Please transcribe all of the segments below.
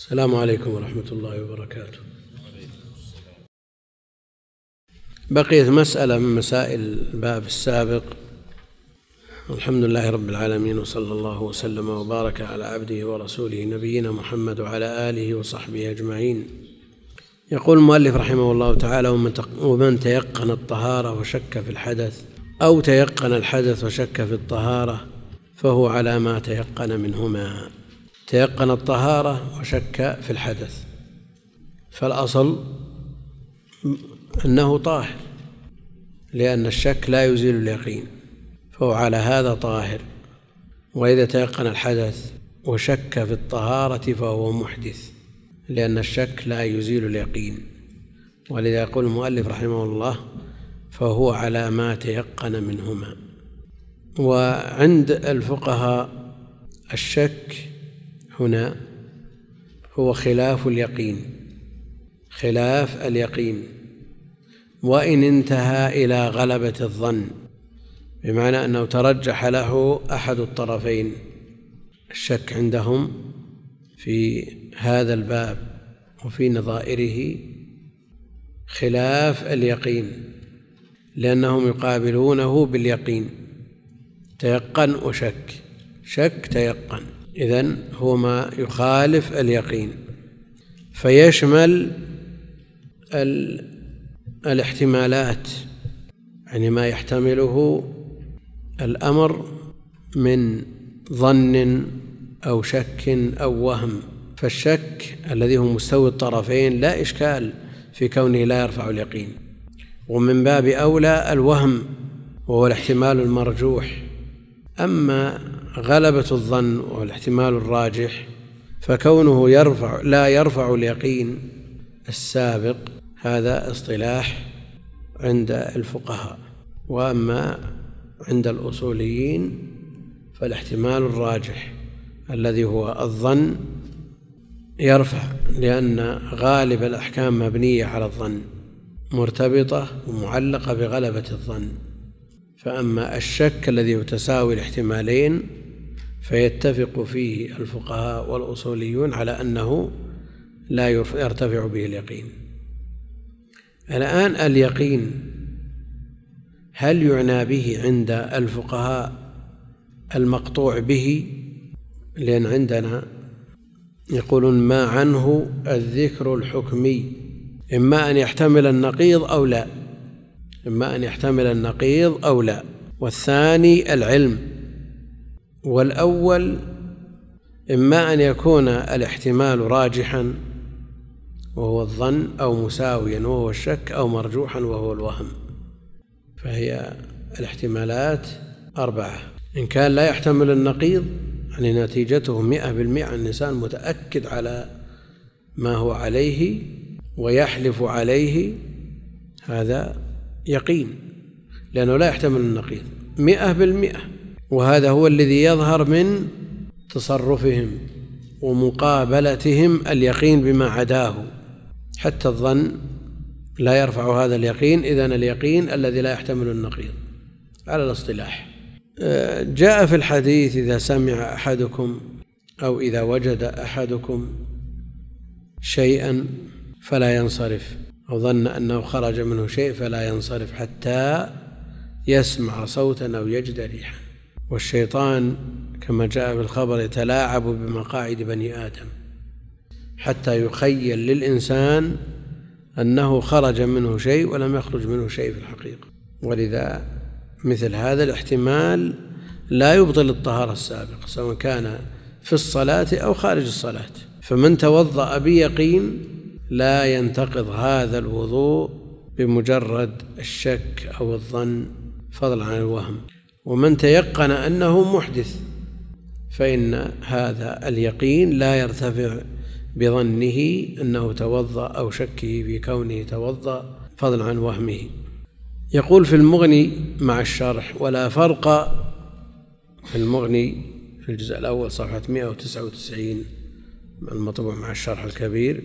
السلام عليكم ورحمة الله وبركاته. بقيت مسألة من مسائل الباب السابق. الحمد لله رب العالمين وصلى الله وسلم وبارك على عبده ورسوله نبينا محمد وعلى آله وصحبه أجمعين. يقول المؤلف رحمه الله تعالى ومن تيقن الطهارة وشك في الحدث أو تيقن الحدث وشك في الطهارة فهو على ما تيقن منهما. تيقن الطهارة وشك في الحدث. فالأصل أنه طاهر لأن الشك لا يزيل اليقين فهو على هذا طاهر. وإذا تيقن الحدث وشك في الطهارة فهو محدث لأن الشك لا يزيل اليقين. ولذا يقول المؤلف رحمه الله فهو على ما تيقن منهما. وعند الفقهاء الشك هنا هو خلاف اليقين خلاف اليقين. وإن انتهى إلى غلبة الظن بمعنى أنه ترجح له أحد الطرفين. الشك عندهم في هذا الباب وفي نظائره خلاف اليقين لأنهم يقابلونه باليقين. تيقن وشك شك تيقن. إذن هو ما يخالف اليقين فيشمل الاحتمالات يعني ما يحتمله الأمر من ظن أو شك أو وهم فالشك الذي هو مستوي الطرفين لا إشكال في كونه لا يرفع اليقين. ومن باب أولى الوهم وهو الاحتمال المرجوح. أما غلبة الظن والاحتمال الراجح فكونه يرفع لا يرفع اليقين السابق هذا اصطلاح عند الفقهاء. وأما عند الأصوليين فالاحتمال الراجح الذي هو الظن يرفع لأن غالب الأحكام مبنية على الظن مرتبطة ومعلقة بغلبة الظن. فأما الشك الذي هو تساوي الاحتمالين فيتفق فيه الفقهاء والأصوليون على أنه لا يرتفع به اليقين. الآن اليقين هل يعنى به عند الفقهاء المقطوع به؟ لأن عندنا يقولون ما عنه الذكر الحكمي إما أن يحتمل النقيض أو لا. إما أن يحتمل النقيض أو لا. والثاني العلم. والأول إما أن يكون الاحتمال راجحا وهو الظن أو مساويا وهو الشك أو مرجوحا وهو الوهم فهي الاحتمالات أربعة. إن كان لا يحتمل النقيض يعني نتيجته مئة بالمئة الإنسان متأكد على ما هو عليه ويحلف عليه هذا يقين لأنه لا يحتمل النقيض. مئة بالمئة وهذا هو الذي يظهر من تصرفهم ومقابلتهم اليقين بما عداه. حتى الظن لا يرفع هذا اليقين إذن اليقين الذي لا يحتمل النقيض. على الاصطلاح. جاء في الحديث إذا سمع أحدكم أو إذا وجد أحدكم شيئا فلا ينصرف أو ظن أنه خرج منه شيء فلا ينصرف حتى يسمع صوتا أو يجد ريحا. والشيطان كما جاء في الخبر يتلاعب بمقاعد بني آدم حتى يخيل للإنسان أنه خرج منه شيء ولم يخرج منه شيء في الحقيقة. ولذا مثل هذا الاحتمال لا يبطل الطهارة السابقة سواء كان في الصلاة أو خارج الصلاة. فمن توضأ بيقين لا ينتقض هذا الوضوء بمجرد الشك أو الظن فضلا عن الوهم. ومن تيقن أنه محدث فإن هذا اليقين لا يرتفع بظنه أنه توضأ أو شكه في كونه توضأ فضلا عن وهمه. يقول في المغني مع الشرح ولا فرق في المغني في الجزء الأول صفحة 199 المطبوع مع الشرح الكبير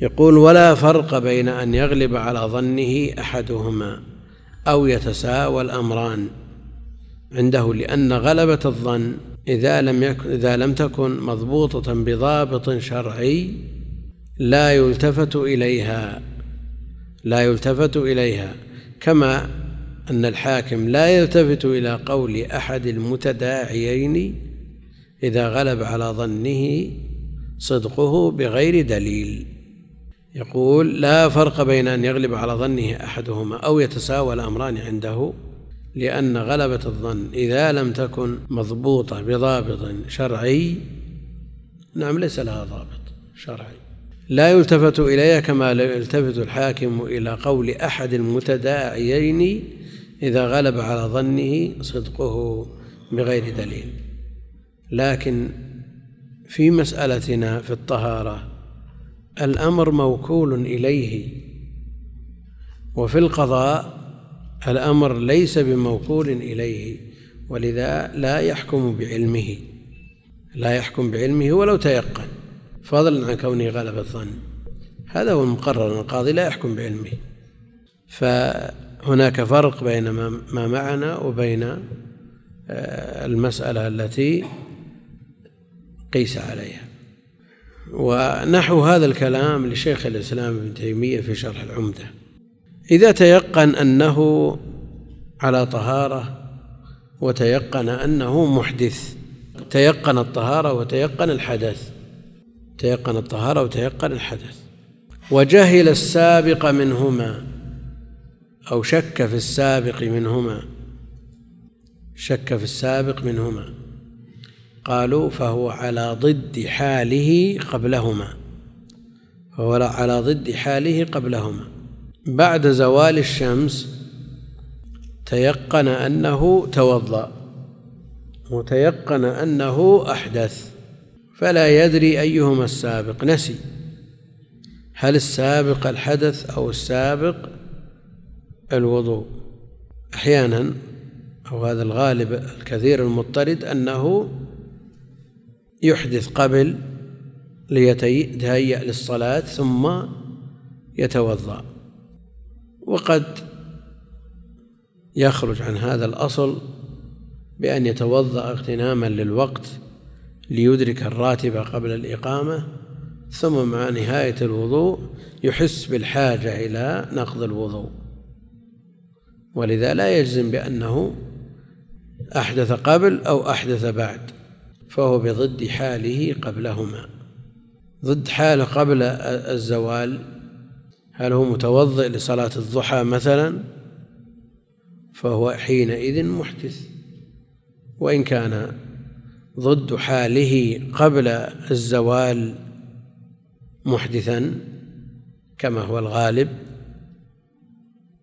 يقول ولا فرق بين أن يغلب على ظنه أحدهما أو يتساوى الأمران عنده لأن غلبة الظن إذا لم يكن إذا لم تكن مضبوطة بضابط شرعي لا يلتفت إليها لا يلتفت إليها كما أن الحاكم لا يلتفت إلى قول أحد المتداعيين إذا غلب على ظنه صدقه بغير دليل. يقول لا فرق بين أن يغلب على ظنه أحدهما أو يتساوى الأمران عنده. لأن غلبة الظن إذا لم تكن مضبوطة بضابط شرعي نعم ليس لها ضابط شرعي. لا يلتفت إليها كما لا يلتفت الحاكم إلى قول أحد المتداعيين إذا غلب على ظنه صدقه بغير دليل. لكن في مسألتنا في الطهارة الأمر موكول إليه وفي القضاء الأمر ليس بموكول إليه ولذا لا يحكم بعلمه لا يحكم بعلمه ولو تيقن فضلا عن كونه غلب الظن. هذا هو المقرر القاضي لا يحكم بعلمه. فهناك فرق بين ما معنا وبين آه، المسألة التي قيس عليها. ونحو هذا الكلام لشيخ الإسلام ابن تيمية في شرح العمدة. إذا تيقن أنه على طهارة وتيقن أنه محدث تيقن الطهارة وتيقن الحدث تيقن الطهارة وتيقن الحدث. وجهل السابق منهما أو شك في السابق منهما شك في السابق منهما. قالوا فهو على ضد حاله قبلهما فهو على ضد حاله قبلهما. بعد زوال الشمس تيقن أنه توضأ وتيقن أنه أحدث فلا يدري أيهما السابق. نسي. هل السابق الحدث أو السابق الوضوء؟ أحيانا أو هذا الغالب الكثير المضطرد أنه يحدث قبل ليتهيأ للصلاة ثم يتوضأ. وقد يخرج عن هذا الأصل بأن يتوضأ اغتناما للوقت ليدرك الراتب قبل الإقامة ثم مع نهاية الوضوء يحس بالحاجة إلى نقض الوضوء. ولذا لا يجزم بأنه أحدث قبل أو أحدث بعد فهو بضد حاله قبلهما. ضد حاله قبل الزوال هل هو متوضئ لصلاة الضحى مثلا؟ فهو حينئذ محدث. وإن كان ضد حاله قبل الزوال محدثا كما هو الغالب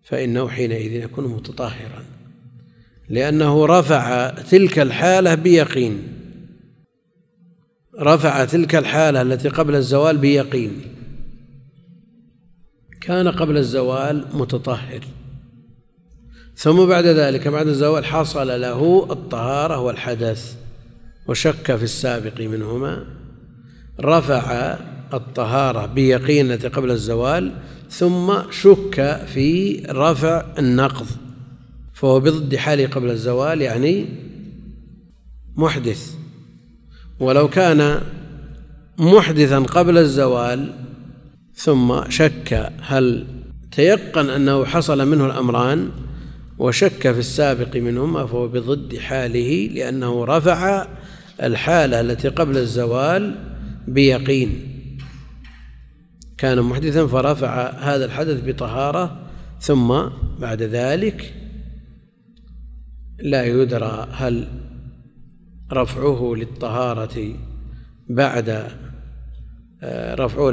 فإنه حينئذ يكون متطهرا. لأنه رفع تلك الحالة بيقين. رفع تلك الحالة التي قبل الزوال بيقين. كان قبل الزوال متطهر. ثم بعد ذلك بعد الزوال حصل له الطهارة والحدث وشك في السابق منهما. رفع الطهارة بيقين التي قبل الزوال ثم شك في رفع النقض. فهو بضد حاله قبل الزوال يعني محدث. ولو كان محدثا قبل الزوال ثم شك هل تيقن أنه حصل منه الأمران وشك في السابق منهما فهو بضد حاله لأنه رفع الحالة التي قبل الزوال بيقين. كان محدثا فرفع هذا الحدث بطهارة ثم بعد ذلك لا يدرى هل رفعه للطهارة بعد رفعه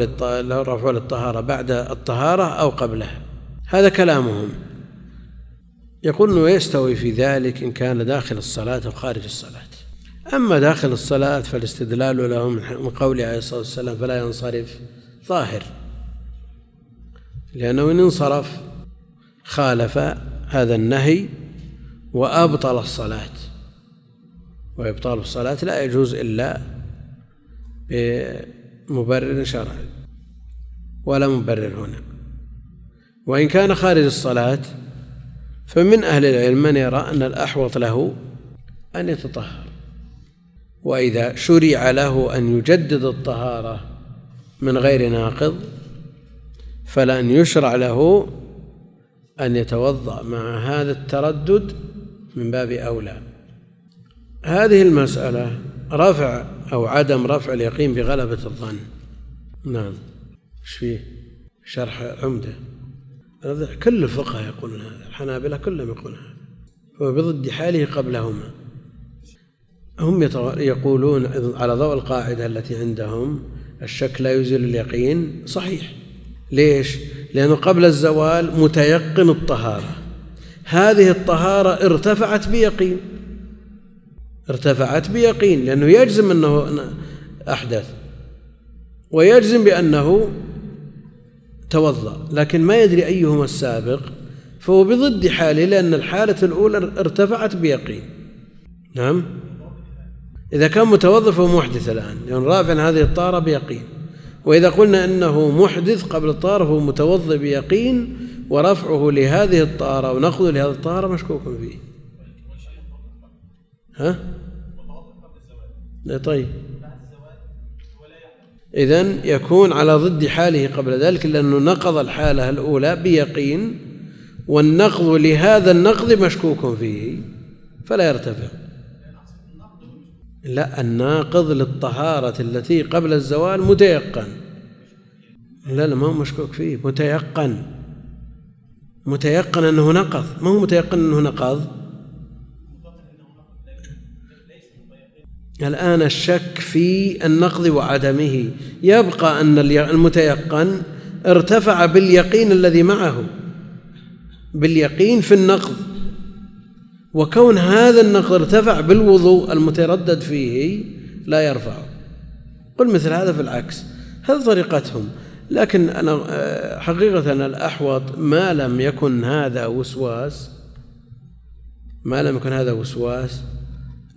رفعه للطهارة بعد الطهارة أو قبلها. هذا كلامهم. يقول أنه يستوي في ذلك إن كان داخل الصلاة أو خارج الصلاة. أما داخل الصلاة فالاستدلال له من قوله عليه الصلاة والسلام فلا ينصرف ظاهر. لأنه إن انصرف خالف هذا النهي وأبطل الصلاة. وإبطال الصلاة لا يجوز إلا بمبرر شرعي ولا مبرر هنا. وإن كان خارج الصلاة فمن أهل العلم من يرى أن الأحوط له أن يتطهر. وإذا شرع له أن يجدد الطهارة من غير ناقض فلأن يشرع له أن يتوضأ مع هذا التردد من باب أولى. هذه المسألة رفع أو عدم رفع اليقين بغلبة الظن. نعم. إيش فيه؟ شرح عمدة. كل الفقهاء يقولون هذا الحنابلة كلهم يقولون هذا. هو بضد حاله قبلهما. هم يقولون على ضوء القاعدة التي عندهم الشك لا يزيل اليقين. صحيح. ليش؟ لأنه قبل الزوال متيقن الطهارة. هذه الطهارة ارتفعت بيقين. ارتفعت بيقين لأنه يجزم أنه أحدث ويجزم بأنه توضأ لكن ما يدري أيهما السابق فهو بضد حاله لأن الحالة الأولى ارتفعت بيقين. نعم؟ إذا كان متوضئ فهو محدث الآن لأن يعني رافع هذه الطارة بيقين. وإذا قلنا أنه محدث قبل الطارة فهو متوضئ بيقين ورفعه لهذه الطارة ونقضه لهذه الطارة مشكوك فيه. ها؟ طيب. إذن يكون على ضد حاله قبل ذلك لأنه نقض الحالة الأولى بيقين والنقض لهذا النقض مشكوك فيه فلا يرتفع. لا الناقض للطهارة التي قبل الزوال متيقن. لا لا ما هو مشكوك فيه متيقن. متيقن أنه نقض. ما هو متيقن أنه نقض؟ الآن الشك في النقض وعدمه. يبقى أن المتيقن ارتفع باليقين الذي معه. باليقين في النقض. وكون هذا النقض ارتفع بالوضوء المتردد فيه لا يرفعه. قل مثل هذا في العكس. هذه طريقتهم. لكن أنا آه، حقيقة الأحوط ما لم يكن هذا وسواس. ما لم يكن هذا وسواس.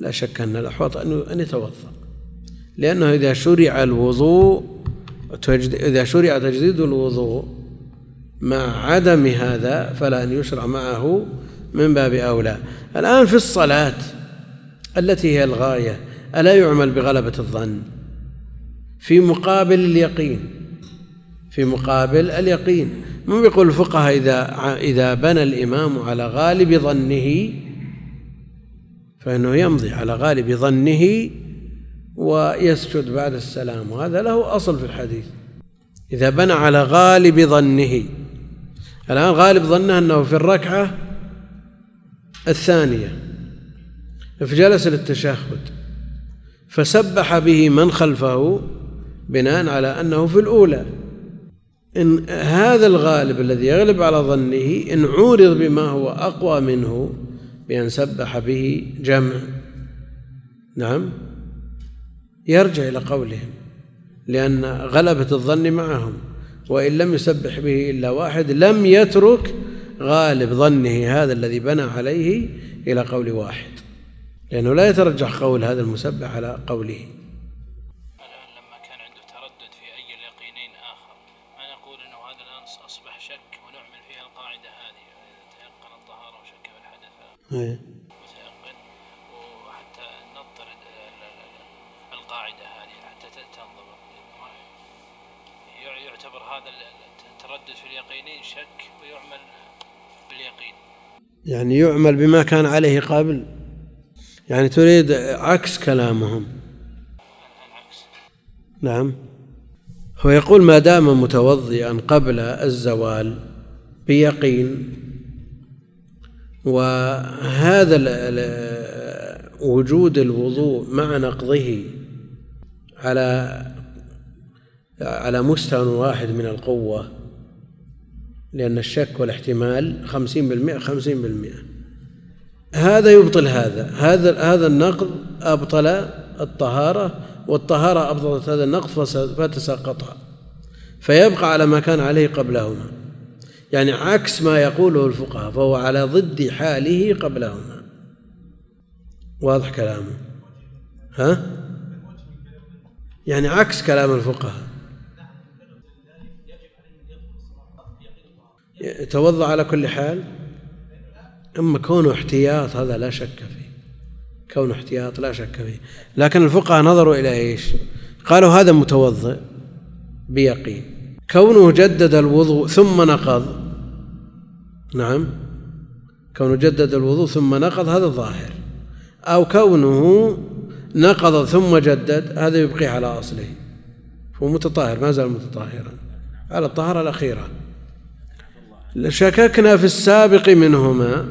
لا شك أن الأحوط أن يتوضأ لأنه إذا شرع الوضوء إذا شرع تجديد الوضوء مع عدم هذا فلا أن يشرع معه من باب أولى. الآن في الصلاة التي هي الغاية ألا يعمل بغلبة الظن؟ في مقابل اليقين. في مقابل اليقين. مو يقول الفقهاء إذا إذا بنى الإمام على غالب ظنه فإنه يمضي على غالب ظنه ويسجد بعد السلام. وهذا له أصل في الحديث. إذا بنى على غالب ظنه. الآن غالب ظنه أنه في الركعة الثانية فجلس للتشهد. فسبح به من خلفه بناء على أنه في الأولى. إن هذا الغالب الذي يغلب على ظنه إن عورض بما هو أقوى منه بأن سبح به جمع. نعم. يرجع إلى قولهم لأن غلبة الظن معهم وإن لم يسبح به إلا واحد لم يترك غالب ظنه هذا الذي بنى عليه إلى قول واحد. لأنه لا يترجح قول هذا المسبح على قوله. الحدث متيقن وحتى نضطرد القاعدة هذه حتى تنضبط يعتبر هذا التردد في اليقينين شك ويعمل باليقين. يعني يعمل بما كان عليه قبل. يعني تريد عكس كلامهم. العكس. نعم. هو يقول ما دام متوضئا قبل الزوال بيقين وهذا وجود الوضوء مع نقضه على على مستوى واحد من القوة لأن الشك والاحتمال خمسين بالمئة خمسين بالمئة. هذا يبطل هذا. هذا هذا النقض أبطل الطهارة والطهارة أبطلت هذا النقض فتساقطها فيبقى على ما كان عليه قبلهما. يعني عكس ما يقوله الفقهاء فهو على ضد حاله قبلهما واضح كلامه؟ ها؟ يعني عكس كلام الفقهاء. يتوضا على كل حال؟ أما كونه احتياط هذا لا شك فيه. كونه احتياط لا شك فيه. لكن الفقهاء نظروا إلى إيش؟ قالوا هذا متوضئ بيقين. كونه جدد الوضوء ثم نقض نعم. كونه جدد الوضوء ثم نقض هذا الظاهر. أو كونه نقض ثم جدد هذا يبقي على أصله. هو متطهر ما زال متطهرا. على الطهارة الأخيرة. شككنا في السابق منهما.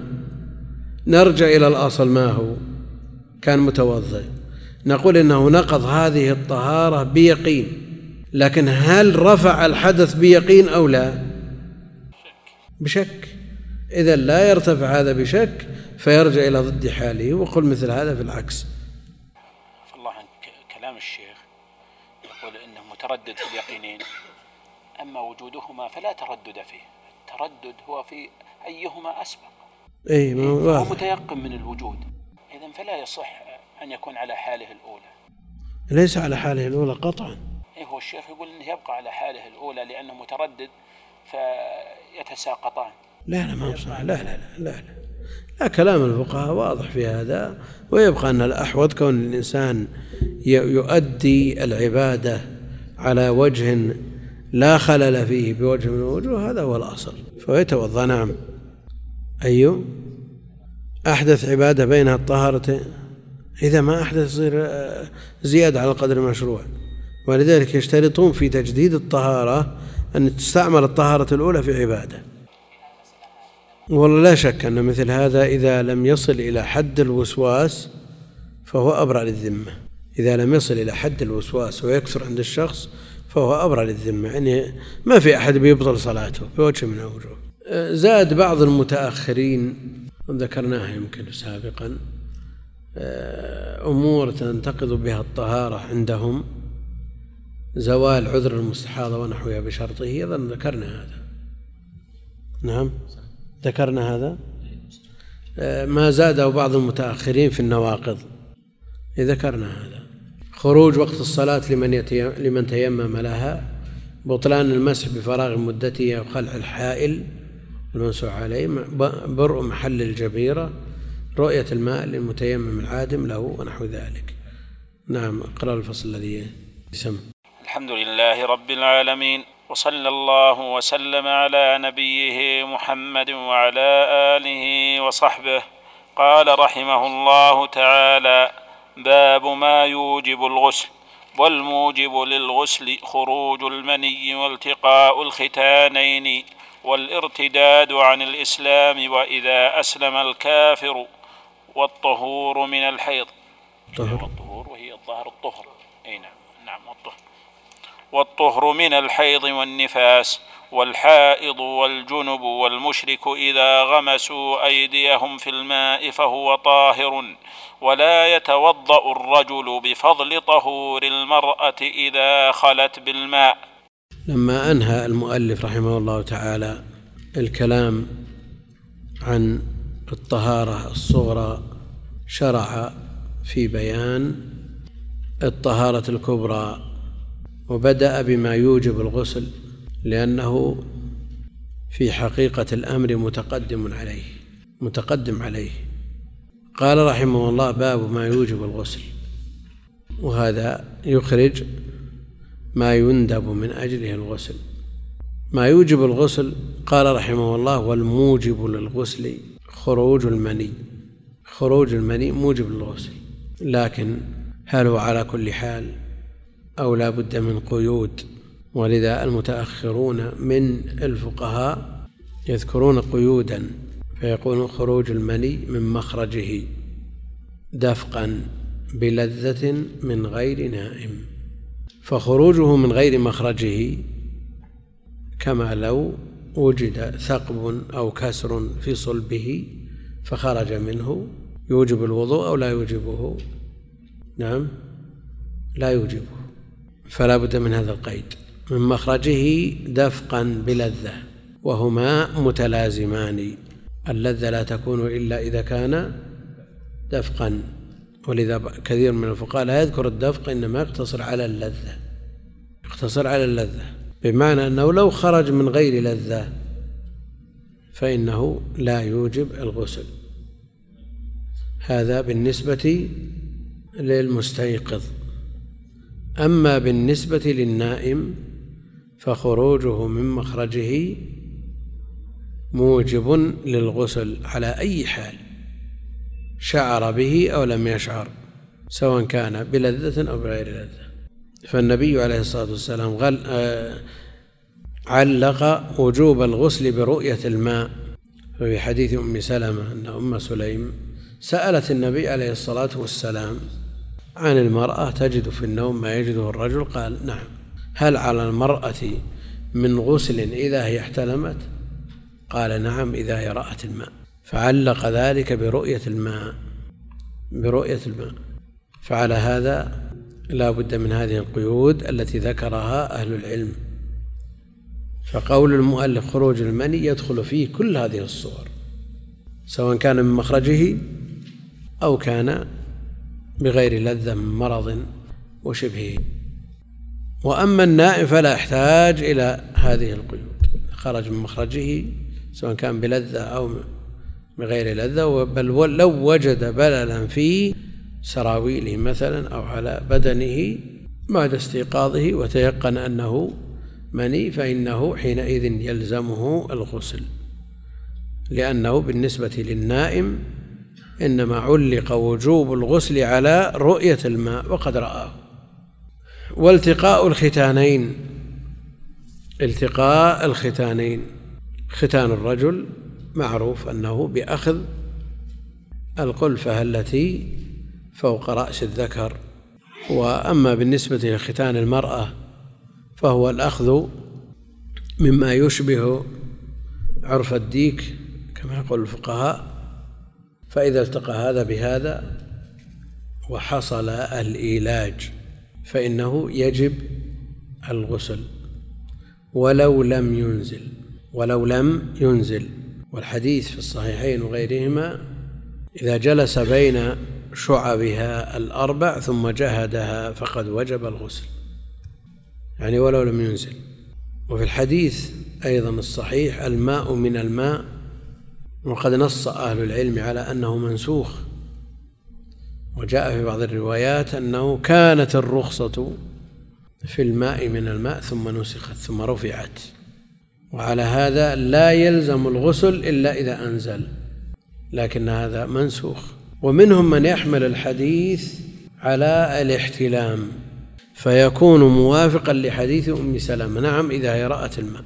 نرجع إلى الأصل ما هو؟ كان متوضئ. نقول إنه نقض هذه الطهارة بيقين. لكن هل رفع الحدث بيقين أو لا؟ بشك. إذا لا يرتفع هذا بشك فيرجع إلى ضد حاله وقل مثل هذا في العكس. الله عنك كلام الشيخ. يقول إنه متردد في اليقينين. أما وجودهما فلا تردد فيه. التردد هو في أيهما أسبق. أي ما هو متيقن من الوجود. إذا فلا يصح أن يكون على حاله الأولى. ليس على حاله الأولى قطعا. إيه هو الشيخ يقول أنه يبقى على حاله الأولى لأنه متردد فيتساقطان. لا لا ما هو صحيح لا لا لا لا, لا. لا كلام الفقهاء واضح في هذا ويبقى أن الأحوط كون الإنسان يؤدي العبادة على وجه لا خلل فيه بوجه من الوجوه هذا هو الأصل. فيتوضأ نعم. أيوه أحدث عبادة بينها الطهارة إذا ما أحدث يصير زيادة على القدر المشروع. ولذلك يشترطون في تجديد الطهارة أن تستعمل الطهارة الأولى في عبادة. والله لا شك أن مثل هذا إذا لم يصل إلى حد الوسواس فهو أبرع للذمة. إذا لم يصل إلى حد الوسواس ويكثر عند الشخص فهو أبرع للذمة. يعني ما في أحد بيبطل صلاته بوجه من الوجوه زاد بعض المتأخرين ذكرناها يمكن سابقا أمور تنتقض بها الطهارة عندهم. زوال عذر المستحاضة ونحوها بشرطه أظن ذكرنا هذا. نعم؟ ذكرنا هذا؟ ما زاده بعض المتأخرين في النواقض. ذكرنا هذا. خروج وقت الصلاة لمن لمن تيمم لها بطلان المسح بفراغ مدته أو خلع الحائل المنسوح عليه برء محل الجبيرة رؤية الماء للمتيمم العادم له ونحو ذلك. نعم اقرأ الفصل الذي يسمى. الحمد لله رب العالمين. وصلى الله وسلم على نبيه محمد وعلى آله وصحبه. قال رحمه الله تعالى باب ما يوجب الغسل والموجب للغسل خروج المني والتقاء الختانين والارتداد عن الإسلام وإذا أسلم الكافر والطهور من الحيض. طهر. وهي الظاهر الطهر. أي نعم نعم والطهر. والطهر من الحيض والنفاس والحائض والجنب والمشرك إذا غمسوا أيديهم في الماء فهو طاهر ولا يتوضأ الرجل بفضل طهور المرأة إذا خلت بالماء. لما أنهى المؤلف رحمه الله تعالى الكلام عن الطهارة الصغرى شرع في بيان الطهارة الكبرى وبدأ بما يوجب الغسل لأنه في حقيقة الأمر متقدم عليه متقدم عليه. قال رحمه الله باب ما يوجب الغسل. وهذا يخرج ما يندب من أجله الغسل. ما يوجب الغسل قال رحمه الله والموجب للغسل خروج المني. خروج المني موجب للغسل لكن هل هو على كل حال؟ أو لا بد من قيود. ولذا المتأخرون من الفقهاء يذكرون قيودا فيقول خروج المني من مخرجه دفقا بلذة من غير نائم. فخروجه من غير مخرجه كما لو وجد ثقب أو كسر في صلبه فخرج منه. يوجب الوضوء أو لا يوجبه؟ نعم لا يوجبه. فلا بد من هذا القيد. من مخرجه دفقا بلذة وهما متلازمان. اللذة لا تكون إلا إذا كان دفقا. ولذا كثير من الفقهاء لا يذكر الدفق إنما يقتصر على اللذة. يقتصر على اللذة. بمعنى أنه لو خرج من غير لذة فإنه لا يوجب الغسل. هذا بالنسبة للمستيقظ. أما بالنسبة للنائم فخروجه من مخرجه موجب للغسل على أي حال شعر به أو لم يشعر سواء كان بلذة أو بغير لذة. فالنبي عليه الصلاة والسلام غل آه علق وجوب الغسل برؤية الماء. ففي حديث أم سلمة أن أم سليم سألت النبي عليه الصلاة والسلام عن المرأة تجد في النوم ما يجده الرجل؟ قال نعم. هل على المرأة من غسل إذا هي احتلمت؟ قال نعم إذا هي رأت الماء. فعلق ذلك برؤية الماء. برؤية الماء. فعلى هذا لا بد من هذه القيود التي ذكرها أهل العلم. فقول المؤلف خروج المني يدخل فيه كل هذه الصور سواء كان من مخرجه أو كان بغير لذة من مرض وشبهه وأما النائم فلا يحتاج إلى هذه القيود. خرج من مخرجه سواء كان بلذة أو بغير لذة بل لو وجد بللا في سراويله مثلا أو على بدنه بعد استيقاظه وتيقن أنه مني فإنه حينئذ يلزمه الغسل. لأنه بالنسبة للنائم إنما علق وجوب الغسل على رؤية الماء وقد رآه. والتقاء الختانين. التقاء الختانين. ختان الرجل معروف أنه بأخذ القلفة التي فوق رأس الذكر. وأما بالنسبة لختان المرأة فهو الأخذ مما يشبه عرف الديك كما يقول الفقهاء فإذا التقى هذا بهذا وحصل الإيلاج فإنه يجب الغسل ولو لم ينزل ولو لم ينزل. والحديث في الصحيحين وغيرهما إذا جلس بين شعبها الأربع ثم جهدها فقد وجب الغسل يعني ولو لم ينزل. وفي الحديث أيضا الصحيح الماء من الماء وقد نص أهل العلم على أنه منسوخ. وجاء في بعض الروايات أنه كانت الرخصة في الماء من الماء ثم نسخت ثم رفعت. وعلى هذا لا يلزم الغسل إلا إذا أنزل لكن هذا منسوخ. ومنهم من يحمل الحديث على الاحتلام فيكون موافقا لحديث أم سلمة. نعم إذا هي رأت الماء.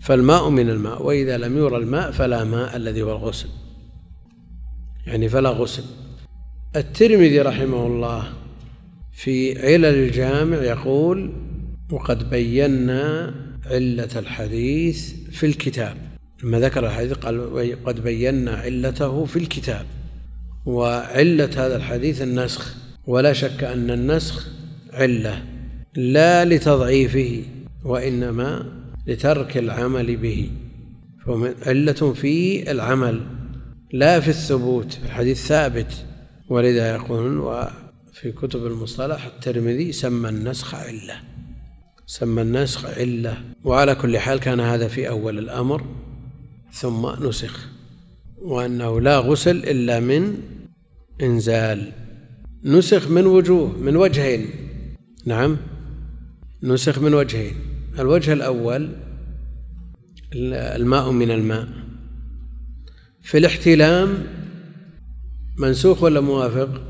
فالماء من الماء وإذا لم يرى الماء فلا ماء الذي هو الغسل. يعني فلا غسل. الترمذي رحمه الله في علل الجامع يقول وقد بينا علة الحديث في الكتاب. لما ذكر الحديث قال قد بينا علته في الكتاب. وعلة هذا الحديث النسخ. ولا شك أن النسخ علة لا لتضعيفه وإنما لترك العمل به. علة في العمل لا في الثبوت الحديث ثابت. ولذا يقولون وفي كتب المصطلح الترمذي سمى النسخ علة. سمى النسخ علة. وعلى كل حال كان هذا في أول الأمر ثم نسخ. وأنه لا غسل إلا من إنزال. نسخ من وجوه من وجهين. نعم نسخ من وجهين. الوجه الأول الماء من الماء. في الاحتلام منسوخ ولا موافق؟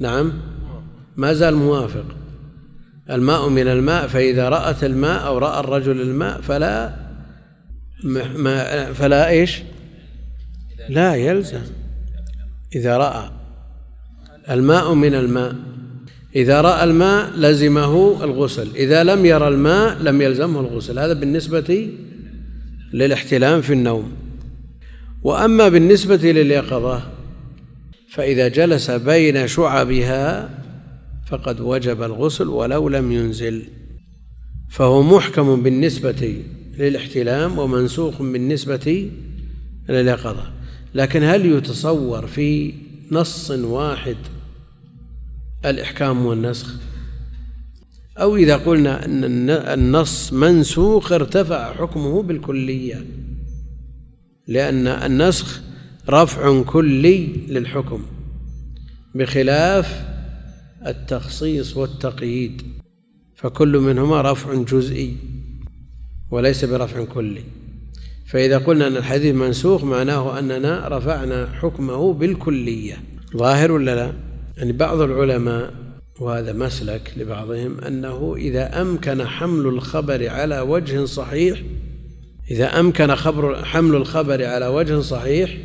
نعم. ما زال موافق. الماء من الماء فإذا رأت الماء أو رأى الرجل الماء فلا ما فلا إيش؟ لا يلزم. إذا رأى الماء من الماء. إذا رأى الماء لزمه الغسل إذا لم يرى الماء لم يلزمه الغسل هذا بالنسبة للاحتلام في النوم. وأما بالنسبة لليقظة فإذا جلس بين شعبها فقد وجب الغسل ولو لم ينزل. فهو محكم بالنسبة للاحتلام ومنسوخ بالنسبة لليقظة. لكن هل يتصور في نص واحد الإحكام والنسخ أو إذا قلنا أن النص منسوخ ارتفع حكمه بالكلية لأن النسخ رفع كلي للحكم بخلاف التخصيص والتقييد فكل منهما رفع جزئي وليس برفع كلي فإذا قلنا أن الحديث منسوخ معناه أننا رفعنا حكمه بالكلية ظاهر ولا لا؟ يعني بعض العلماء وهذا مسلك لبعضهم أنه إذا أمكن حمل الخبر على وجه صحيح إذا أمكن خبر حمل الخبر على وجه صحيح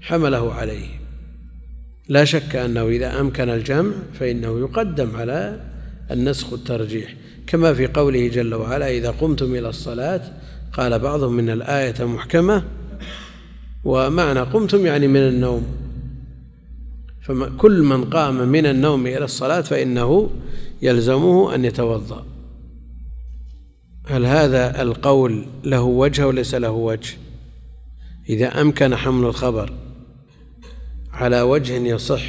حمله عليه. لا شك أنه إذا أمكن الجمع فإنه يقدم على النسخ والترجيح كما في قوله جل وعلا إذا قمتم إلى الصلاة قال بعضهم من الآية محكمة ومعنى قمتم يعني من النوم. فكل من قام من النوم إلى الصلاة فإنه يلزمه أن يتوضأ. هل هذا القول له وجه وليس له وجه؟ إذا أمكن حمل الخبر على وجه يصح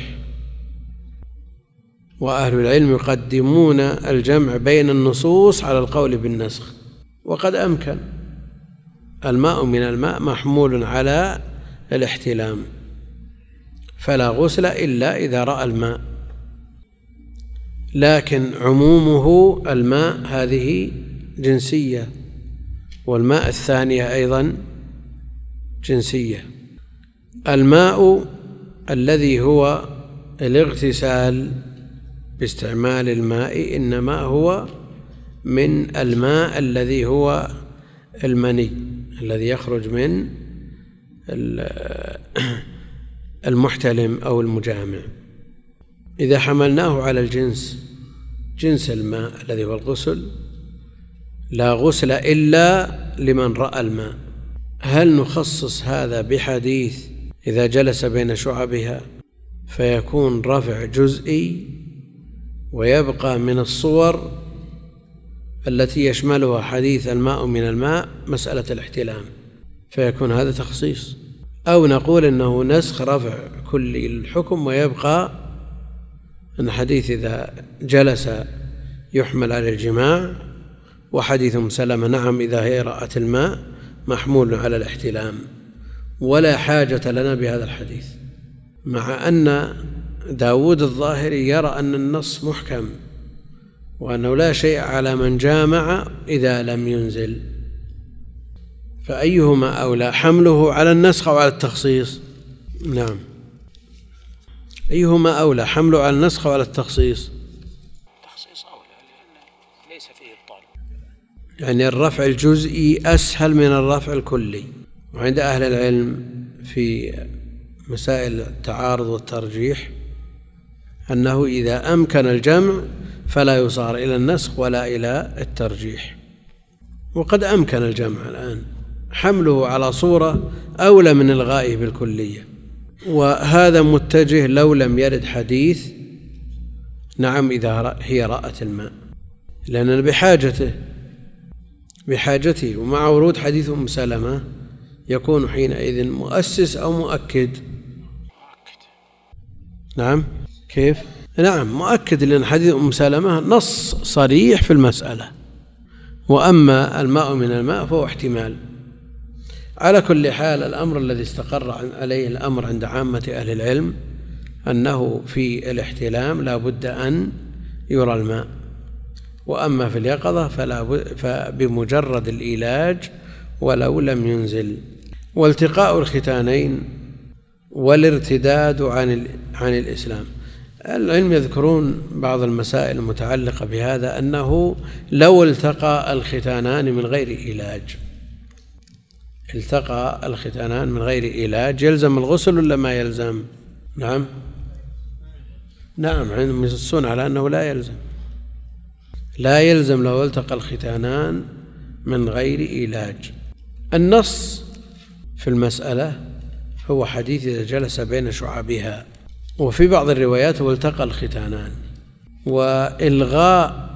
وأهل العلم يقدمون الجمع بين النصوص على القول بالنسخ وقد أمكن. الماء من الماء محمول على الاحتلام. فلا غسل إلا إذا رأى الماء. لكن عمومه الماء هذه جنسية والماء الثانية أيضا جنسية. الماء الذي هو الاغتسال باستعمال الماء إنما هو من الماء الذي هو المني الذي يخرج من المحتلم أو المجامع. إذا حملناه على الجنس جنس الماء الذي هو الغسل لا غسل إلا لمن رأى الماء. هل نخصص هذا بحديث إذا جلس بين شعبها فيكون رفع جزئي ويبقى من الصور التي يشملها حديث الماء من الماء مسألة الاحتلام؟ فيكون هذا تخصيص. أو نقول أنه نسخ رفع كل الحكم ويبقى أن حديث إذا جلس يحمل على الجماع وحديث سلمة نعم إذا هي رأت الماء محمول على الاحتلام ولا حاجة لنا بهذا الحديث مع أن داود الظاهري يرى أن النص محكم وأنه لا شيء على من جامع إذا لم ينزل فأيهما أولى حمله على النسخ أو على التخصيص؟ نعم. أيهما أولى حمله على النسخ أو على التخصيص؟ التخصيص أولى لأن ليس فيه إبطال. يعني الرفع الجزئي أسهل من الرفع الكلي. وعند أهل العلم في مسائل التعارض والترجيح أنه إذا أمكن الجمع فلا يصار إلى النسخ ولا إلى الترجيح. وقد أمكن الجمع الآن. حمله على صورة أولى من إلغائه بالكلية. وهذا متجه لو لم يرد حديث نعم إذا هي رأت الماء. لأننا بحاجته بحاجته ومع ورود حديث أم سلمة يكون حينئذ مؤسس أو مؤكد. نعم كيف؟ نعم مؤكد لأن حديث أم سلمة نص صريح في المسألة. وأما الماء من الماء فهو احتمال. على كل حال الأمر الذي استقر عليه الأمر عند عامة أهل العلم أنه في الاحتلام لا بد أن يرى الماء. وأما في اليقظة فلا فبمجرد الإيلاج ولو لم ينزل. والتقاء الختانين والارتداد عن عن الإسلام. العلم يذكرون بعض المسائل المتعلقة بهذا أنه لو التقى الختانان من غير إيلاج. التقى الختانان من غير علاج يلزم الغسل ولا ما يلزم؟ نعم. نعم عندهم ينصون على أنه لا يلزم. لا يلزم لو التقى الختانان من غير علاج. النص في المسألة هو حديث إذا جلس بين شعبها. وفي بعض الروايات هو التقى الختانان. وإلغاء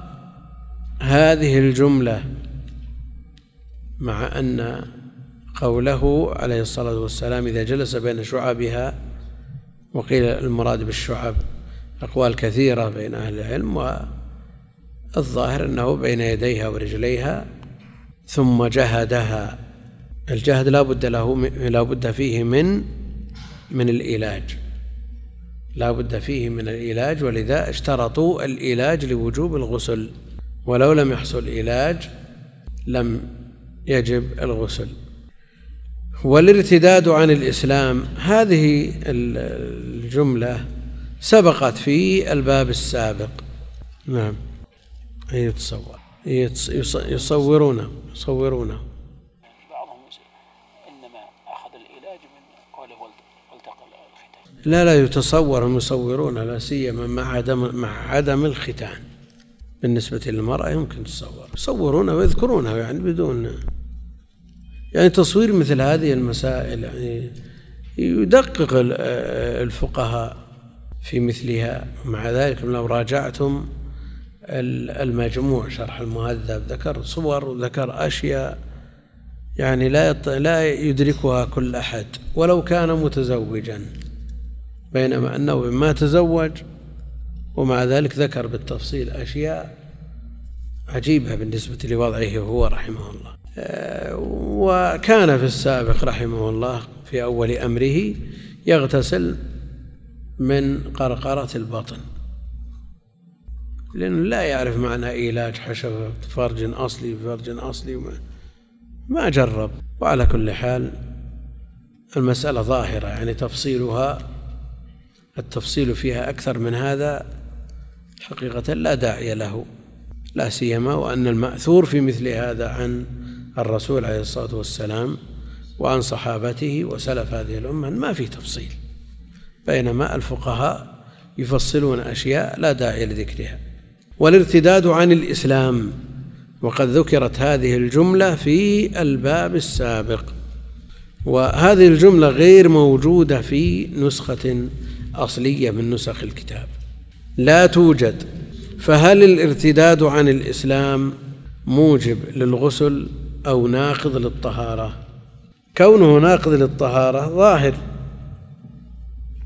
هذه الجملة مع أن قوله عليه الصلاة والسلام إذا جلس بين شعبها وقيل المراد بالشعب أقوال كثيرة بين أهل العلم والظاهر أنه بين يديها ورجليها ثم جهدها. الجهد لا بد له لا بد فيه من من العلاج لا بد فيه من العلاج ولذا اشترطوا العلاج لوجوب الغسل. ولو لم يحصل علاج لم يجب الغسل. والارتداد عن الإسلام هذه الجملة سبقت في الباب السابق. نعم. يتصور. يصورونه يصورونه بعضهم انما اخذ العلاج من قوله والتقى الختان لا لا يتصور هم يصورون لا سيما مع عدم مع عدم الختان. بالنسبة للمرأة يمكن تصور. يصورونها ويذكرونها يعني بدون يعني تصوير مثل هذه المسائل يعني يدقق الفقهاء في مثلها مع ذلك لو راجعتم المجموع شرح المهذب ذكر صور وذكر أشياء يعني لا لا يدركها كل أحد. ولو كان متزوجا بينما أنه ما تزوج ومع ذلك ذكر بالتفصيل أشياء عجيبة بالنسبة لوضعه هو رحمه الله. وكان في السابق رحمه الله في أول أمره يغتسل من قرقرة البطن. لأنه لا يعرف معنى علاج حشفة فرج أصلي فرج أصلي وما ما جرب. وعلى كل حال المسألة ظاهرة يعني تفصيلها التفصيل فيها أكثر من هذا حقيقة لا داعي له لا سيما وأن المأثور في مثل هذا عن الرسول عليه الصلاة والسلام وعن صحابته وسلف هذه الأمة ما في تفصيل. بينما الفقهاء يفصلون أشياء لا داعي لذكرها. والارتداد عن الإسلام وقد ذكرت هذه الجملة في الباب السابق. وهذه الجملة غير موجودة في نسخة أصلية من نسخ الكتاب. لا توجد. فهل الارتداد عن الإسلام موجب للغسل؟ أو ناقض للطهارة. كونه ناقض للطهارة ظاهر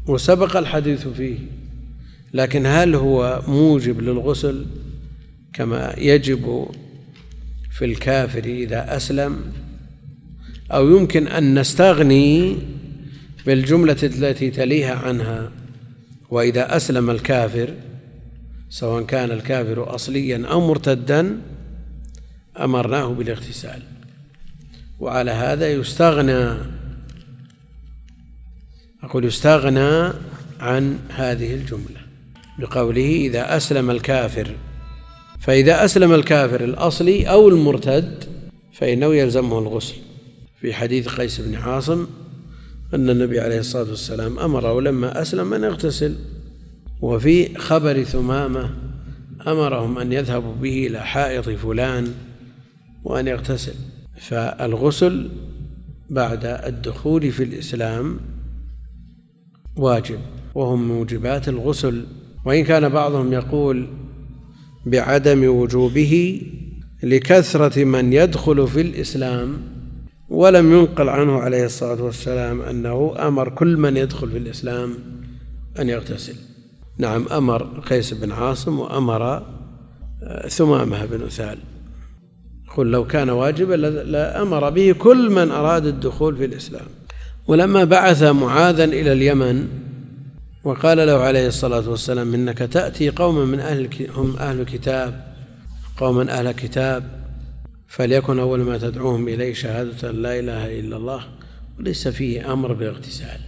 وسبق الحديث فيه لكن هل هو موجب للغسل كما يجب في الكافر إذا أسلم؟ أو يمكن أن نستغني بالجملة التي تليها عنها وإذا أسلم الكافر سواء كان الكافر أصليا أو مرتدا أمرناه بالاغتسال. وعلى هذا يستغنى أقول يستغنى عن هذه الجملة بقوله إذا أسلم الكافر فإذا أسلم الكافر الأصلي أو المرتد فإنه يلزمه الغسل. في حديث قيس بن عاصم أن النبي عليه الصلاة والسلام أمره لما أسلم أن يغتسل. وفي خبر ثمامة أمرهم أن يذهبوا به إلى حائط فلان وأن يغتسل. فالغسل بعد الدخول في الإسلام واجب وهم موجبات الغسل. وإن كان بعضهم يقول بعدم وجوبه لكثرة من يدخل في الإسلام ولم ينقل عنه عليه الصلاة والسلام أنه أمر كل من يدخل في الإسلام أن يغتسل. نعم أمر قيس بن عاصم وأمر آه، ثمامة بن أثال. قل لو كان واجبا لأمر به كل من أراد الدخول في الإسلام. ولما بعث معاذا إلى اليمن وقال له عليه الصلاة والسلام إنك تأتي قوما من أهل هم أهل كتاب قوما أهل كتاب فليكن أول ما تدعوهم إليه شهادة أن لا إله إلا الله وليس فيه أمر بالاغتسال.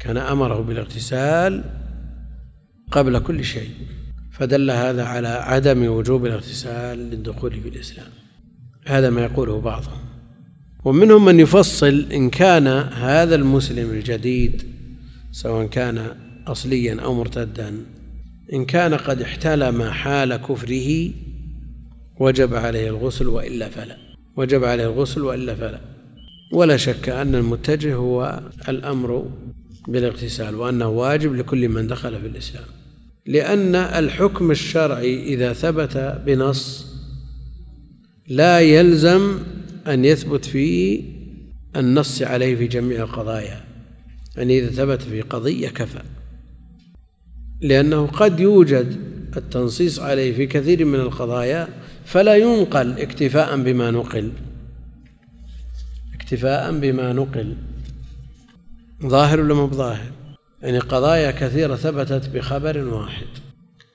كان أمره بالاغتسال قبل كل شيء. فدل هذا على عدم وجوب الاغتسال للدخول في الإسلام. هذا ما يقوله بعضهم. ومنهم من يفصل إن كان هذا المسلم الجديد سواء كان أصليا أو مرتدا إن كان قد احتلم حال كفره وجب عليه الغسل وإلا فلا. وجب عليه الغسل وإلا فلا. ولا شك أن المتجه هو الأمر بالاغتسال وأنه واجب لكل من دخل في الإسلام. لأن الحكم الشرعي إذا ثبت بنص لا يلزم أن يثبت في النص عليه في جميع القضايا. يعني إذا ثبت في قضية كفى. لأنه قد يوجد التنصيص عليه في كثير من القضايا فلا ينقل اكتفاء بما نقل. اكتفاء بما نقل. ظاهر ولا مو بظاهر؟ يعني قضايا كثيرة ثبتت بخبر واحد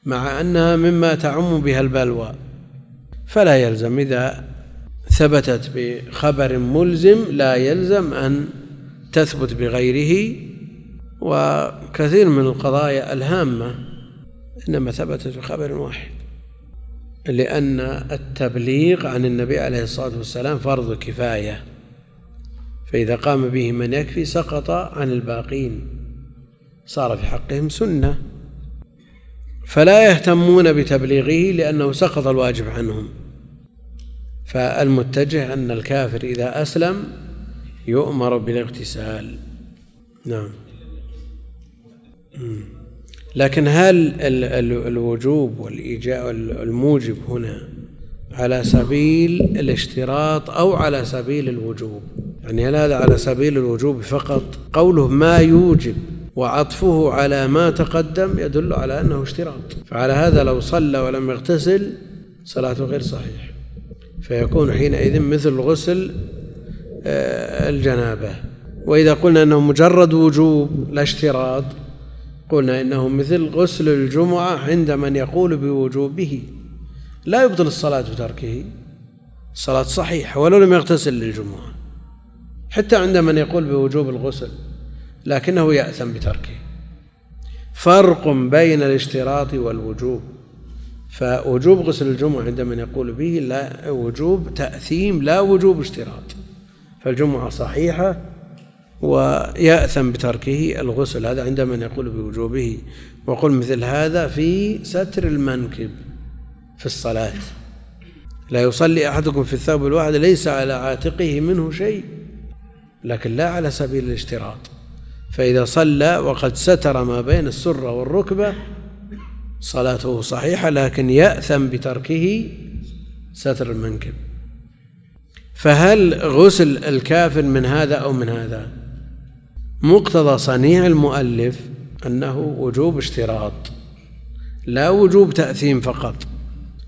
مع أنها مما تعم بها البلوى فلا يلزم. إذا ثبتت بخبر ملزم لا يلزم أن تثبت بغيره وكثير من القضايا الهامة إنما ثبتت بخبر واحد لأن التبليغ عن النبي عليه الصلاة والسلام فرض كفاية فإذا قام به من يكفي سقط عن الباقين. صار في حقهم سنة. فلا يهتمون بتبليغه لأنه سقط الواجب عنهم. فالمتجه أن الكافر إذا أسلم يؤمر بالاغتسال. نعم. لكن هل الوجوب والإيجاء الموجب هنا على سبيل الاشتراط أو على سبيل الوجوب؟ يعني هل هذا على سبيل الوجوب فقط؟ قوله ما يوجب. وعطفه على ما تقدم يدل على أنه اشتراط. فعلى هذا لو صلى ولم يغتسل صلاته غير صحيح. فيكون حينئذ مثل غسل آه، الجنابة. وإذا قلنا أنه مجرد وجوب لا اشتراط قلنا إنه مثل غسل الجمعة عند من يقول بوجوبه. لا يبطل الصلاة بتركه. الصلاة صحيحة ولو لم يغتسل للجمعة. حتى عند من يقول بوجوب الغسل. لكنه يأثم بتركه. فرق بين الاشتراط والوجوب. فوجوب غسل الجمعة عند من يقول به لا وجوب تأثيم لا وجوب اشتراط. فالجمعة صحيحة ويأثم بتركه الغسل. هذا عند من يقول بوجوبه. وقل مثل هذا في ستر المنكب في الصلاة. لا يصلي أحدكم في الثوب الواحد ليس على عاتقه منه شيء لكن لا على سبيل الاشتراط. فإذا صلى وقد ستر ما بين السرة والركبة صلاته صحيحة لكن يأثم بتركه ستر المنكب. فهل غسل الكافر من هذا أو من هذا؟ مقتضى صنيع المؤلف أنه وجوب اشتراط لا وجوب تأثيم فقط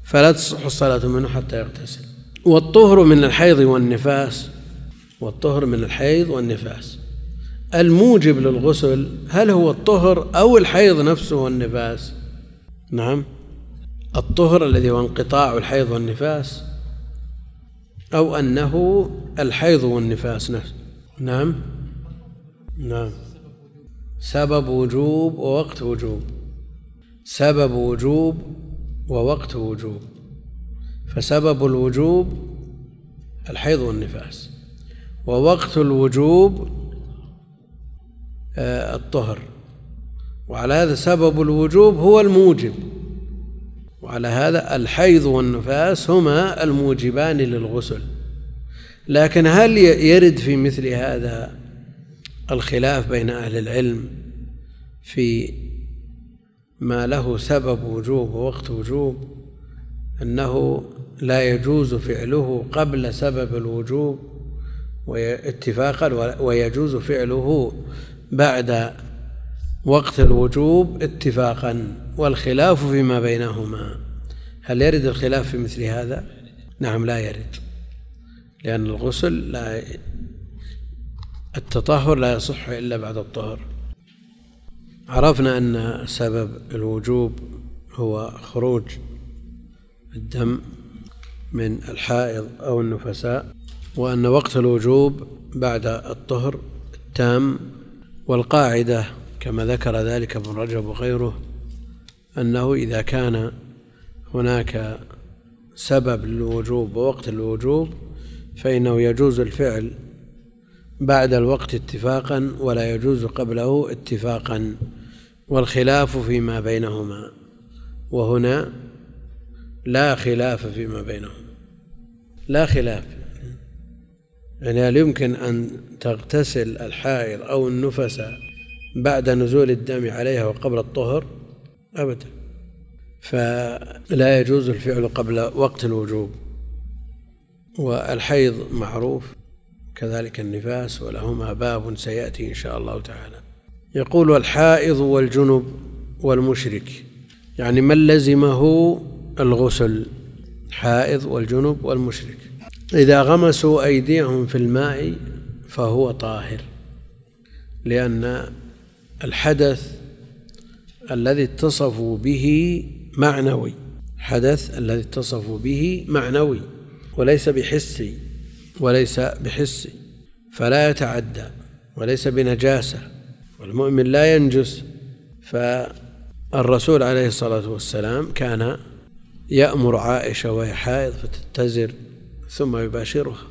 فلا تصح الصلاة منه حتى يغتسل. والطهر من الحيض والنفاس والطهر من الحيض والنفاس. الموجب للغسل هل هو الطهر أو الحيض نفسه والنفاس؟ نعم. الطهر الذي هو انقطاع الحيض والنفاس أو أنه الحيض والنفاس نفسه. نعم. نعم. سبب وجوب ووقت وجوب. سبب وجوب ووقت وجوب. فسبب الوجوب الحيض والنفاس. ووقت الوجوب الطهر. وعلى هذا سبب الوجوب هو الموجب. وعلى هذا الحيض والنفاس هما الموجبان للغسل. لكن هل يرد في مثل هذا الخلاف بين أهل العلم في ما له سبب وجوب ووقت وجوب؟ أنه لا يجوز فعله قبل سبب الوجوب اتفاقا ويجوز فعله بعد وقت الوجوب اتفاقا والخلاف فيما بينهما هل يرد الخلاف في مثل هذا؟ نعم لا يرد لأن الغسل لا التطهر لا يصح إلا بعد الطهر عرفنا أن سبب الوجوب هو خروج الدم من الحائض أو النفساء وأن وقت الوجوب بعد الطهر التام والقاعدة كما ذكر ذلك ابن رجب وغيره أنه إذا كان هناك سبب للوجوب ووقت الوجوب فإنه يجوز الفعل بعد الوقت اتفاقا ولا يجوز قبله اتفاقا والخلاف فيما بينهما وهنا لا خلاف فيما بينهما لا خلاف يعني هل يمكن أن تغتسل الحائض أو النفس بعد نزول الدم عليها وقبل الطهر؟ أبدا. فلا يجوز الفعل قبل وقت الوجوب. والحيض معروف كذلك النفاس ولهما باب سيأتي إن شاء الله تعالى. يقول الحائض والجنب والمشرك. يعني من لزمه الغسل حائض والجنب والمشرك. إذا غمسوا أيديهم في الماء فهو طاهر لأن الحدث الذي اتصفوا به معنوي حدث الذي اتصفوا به معنوي وليس بحسي وليس بحسي فلا يتعدى وليس بنجاسة والمؤمن لا ينجس. فالرسول عليه الصلاة والسلام كان يأمر عائشة وهي حائض فتتزر ثم يباشرها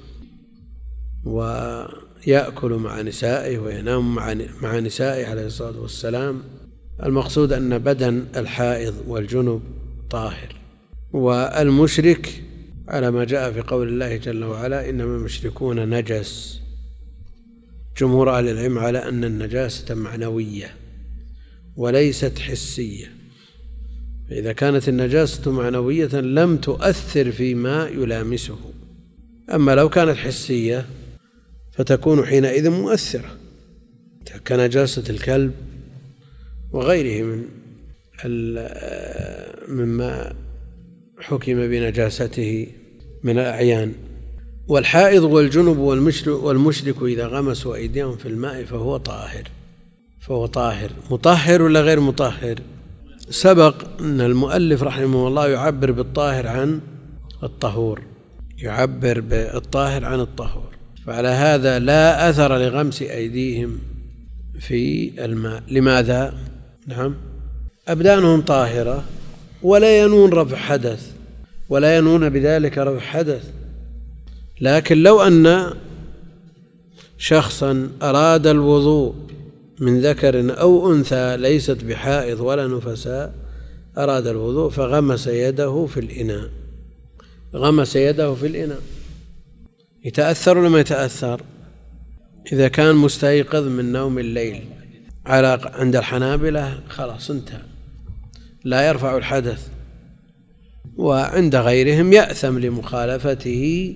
ويأكل مع نسائه وينام مع نسائه عليه الصلاة والسلام. المقصود أن بدن الحائض والجنب طاهر. والمشرك على ما جاء في قول الله جل وعلا إنما المشركون نجس. جمهور أهل العلم على أن النجاسة معنوية وليست حسية. فإذا كانت النجاسة معنوية لم تؤثر فيما يلامسه. أما لو كانت حسية فتكون حينئذ مؤثرة كنجاسة الكلب وغيره من مما حكم بنجاسته من الأعيان. والحائض والجنب والمشرك إذا غمسوا أيديهم في الماء فهو طاهر فهو طاهر مطهر ولا غير مطهر؟ سبق أن المؤلف رحمه الله يعبر بالطاهر عن الطهور. يعبر بالطاهر عن الطهور. فعلى هذا لا أثر لغمس أيديهم في الماء. لماذا؟ نعم. أبدانهم طاهرة ولا ينون رفع حدث ولا ينون بذلك رفع حدث. لكن لو أن شخصا أراد الوضوء من ذكر أو أنثى ليست بحائض ولا نفساء أراد الوضوء فغمس يده في الإناء. غمس يده في الإناء. يتأثر ولا ما يتأثر؟ إذا كان مستيقظ من نوم الليل على عند الحنابلة خلاص انتهى. لا يرفع الحدث. وعند غيرهم يأثم لمخالفته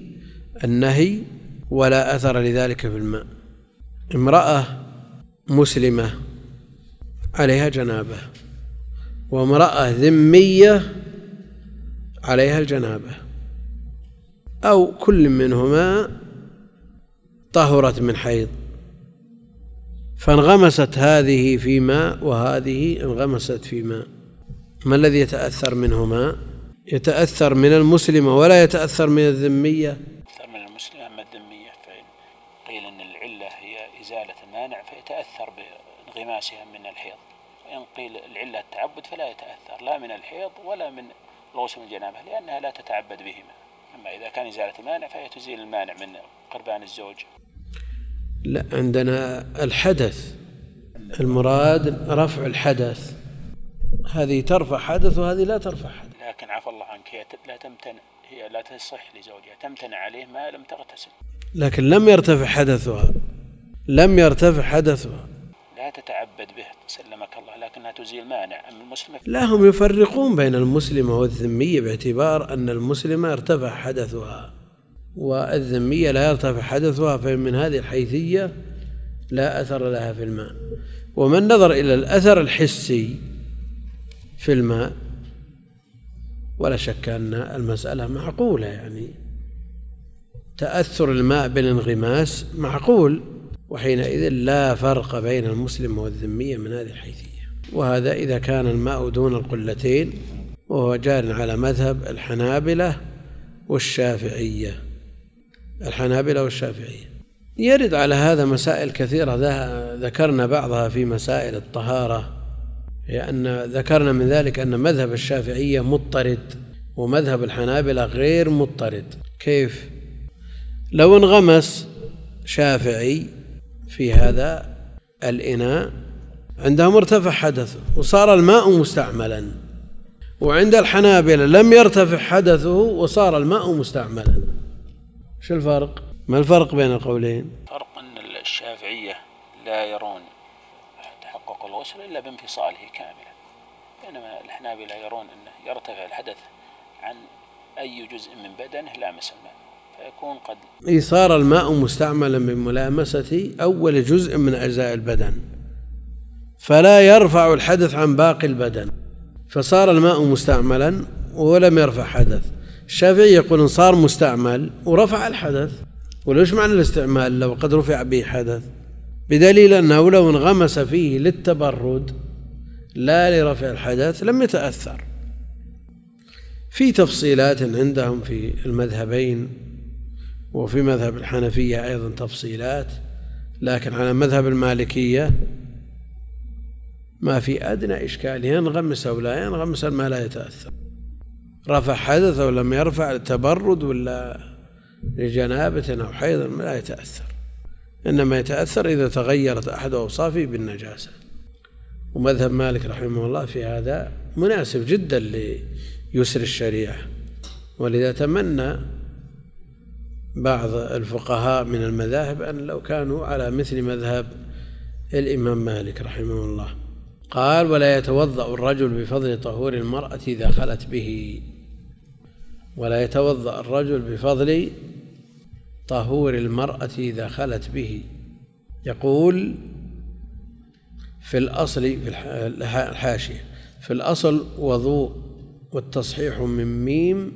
النهي ولا أثر لذلك في الماء. امرأة مسلمة عليها جنابة وامرأة ذمية عليها الجنابة. أو كل منهما طهرت من حيض. فانغمست هذه في ماء وهذه انغمست في ماء. ما الذي يتأثر منهما؟ يتأثر من المسلمة ولا يتأثر من الذمية؟ يتأثر من المسلمة أما الذمية فإن قيل أن العلة هي إزالة المانع فيتأثر بانغماسها من الحيض. وإن قيل العلة التعبد فلا يتأثر لا من الحيض ولا من الغسل الجنابة لأنها لا تتعبد بهما. أما إذا كان إزالة المانع فهي تزيل المانع من قربان الزوج. لا عندنا الحدث. المراد رفع الحدث. هذه ترفع حدث وهذه لا ترفع حدث. لكن عفى الله عنك هي لا تمتنع هي لا تصح لزوجها تمتنع عليه ما لم تغتسل. لكن لم يرتفع حدثها لم يرتفع حدثها. لا تتعبد به سلمك الله لكنها تزيل مانع. أما المسلمة لا هم يفرقون بين المسلمة والذمية باعتبار أن المسلمة ارتفع حدثها. والذمية لا يرتفع حدثها فمن هذه الحيثية لا أثر لها في الماء. ومن نظر إلى الأثر الحسي في الماء ولا شك أن المسألة معقولة يعني تأثر الماء بالانغماس معقول. وحينئذ لا فرق بين المسلم والذمية من هذه الحيثية. وهذا إذا كان الماء دون القلتين وهو جار على مذهب الحنابلة والشافعية. الحنابلة والشافعية. يرد على هذا مسائل كثيرة. ذكرنا بعضها في مسائل الطهارة. لأن ذكرنا من ذلك أن مذهب الشافعية مضطرد ومذهب الحنابلة غير مضطرد. كيف؟ لو انغمس شافعي في هذا الإناء عندهم ارتفع حدثه وصار الماء مستعملا وعند الحنابلة لم يرتفع حدثه وصار الماء مستعملا شو الفرق؟ ما الفرق بين القولين؟ فرق أن الشافعية لا يرون الغسل إلا بانفصاله كاملا بينما الحنابلة يرون أنه يرتفع الحدث عن أي جزء من بدنه لامس الماء فيكون قد إي صار الماء مستعملا بملامسة أول جزء من أجزاء البدن فلا يرفع الحدث عن باقي البدن فصار الماء مستعملا ولم يرفع حدث. الشافعي يقول إن صار مستعمل ورفع الحدث وليش معنى الاستعمال لو قد رفع به حدث؟ بدليل أنه لو انغمس فيه للتبرد لا لرفع الحدث لم يتأثر. في تفصيلات عندهم في المذهبين وفي مذهب الحنفية أيضا تفصيلات لكن على مذهب المالكية ما في أدنى إشكال. ينغمس أو لا ينغمس ما لا يتأثر. رفع حدث أو لم يرفع تبرد ولا لجنابة أو حيض لا يتأثر. إنما يتأثر إذا تغيرت أحد أوصافه بالنجاسة. ومذهب مالك رحمه الله في هذا مناسب جدا ليسر الشريعة. ولذا تمنى بعض الفقهاء من المذاهب أن لو كانوا على مثل مذهب الإمام مالك رحمه الله. قال ولا يتوضأ الرجل بفضل طهور المرأة إذا خلت به. ولا يتوضأ الرجل بفضل طهور المرأة إذا خلت به. يقول في الأصل في الحاشية في الأصل وضوء والتصحيح من ميم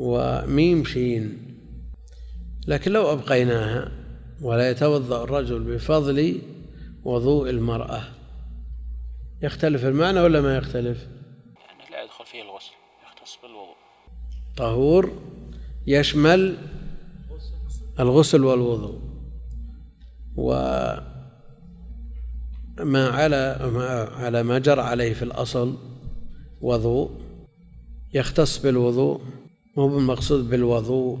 وميم شين. لكن لو أبقيناها ولا يتوضأ الرجل بفضل وضوء المرأة يختلف المعنى ولا ما يختلف؟ يعني لا يدخل فيه الغسل يختص بالوضوء. طهور يشمل الغسل والوضوء. وما على ما على ما جرى عليه في الأصل وضوء يختص بالوضوء. مو بالمقصود بالوضوء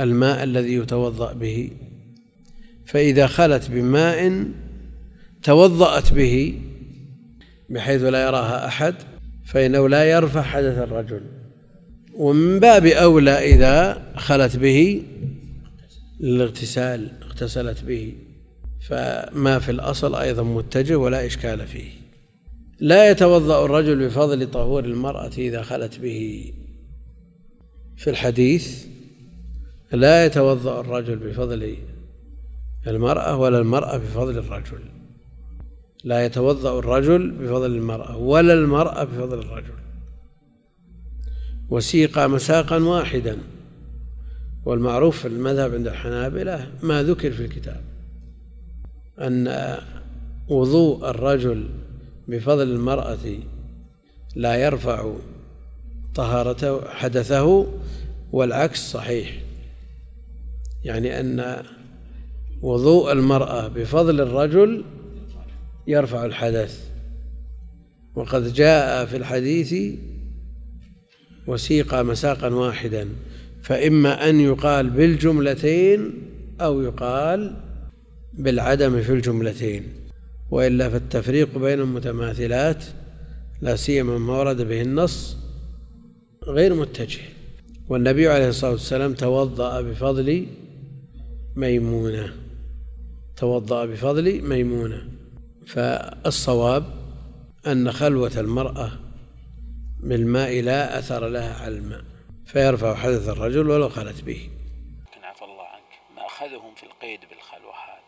الماء الذي يتوضأ به. فإذا خلت بماء توضأت به بحيث لا يراها أحد فإنه لا يرفع حدث الرجل. ومن باب أولى إذا خلت به للاغتسال اغتسلت به. فما في الأصل أيضا متجه ولا إشكال فيه. لا يتوضأ الرجل بفضل طهور المرأة إذا خلت به. في الحديث لا يتوضأ الرجل بفضل المرأة ولا المرأة بفضل الرجل. لا يتوضأ الرجل بفضل المرأة ولا المرأة بفضل الرجل. وسيق مساقا واحدا. والمعروف في المذهب عند الحنابلة ما ذكر في الكتاب أن وضوء الرجل بفضل المرأة لا يرفع طهارته حدثه والعكس صحيح. يعني أن وضوء المرأة بفضل الرجل يرفع الحدث. وقد جاء في الحديث وسيق مساقا واحدا فإما أن يقال بالجملتين أو يقال بالعدم في الجملتين. وإلا فالتفريق بين المتماثلات لا سيما ما ورد به النص غير متجه. والنبي عليه الصلاة والسلام توضأ بفضل ميمونة. توضأ بفضل ميمونة. فالصواب أن خلوة المرأة بالماء لا أثر لها على الماء. فيرفع حدث الرجل ولو خلت به. لكن عفى الله عنك ما أخذهم في القيد بالخلوة هذا.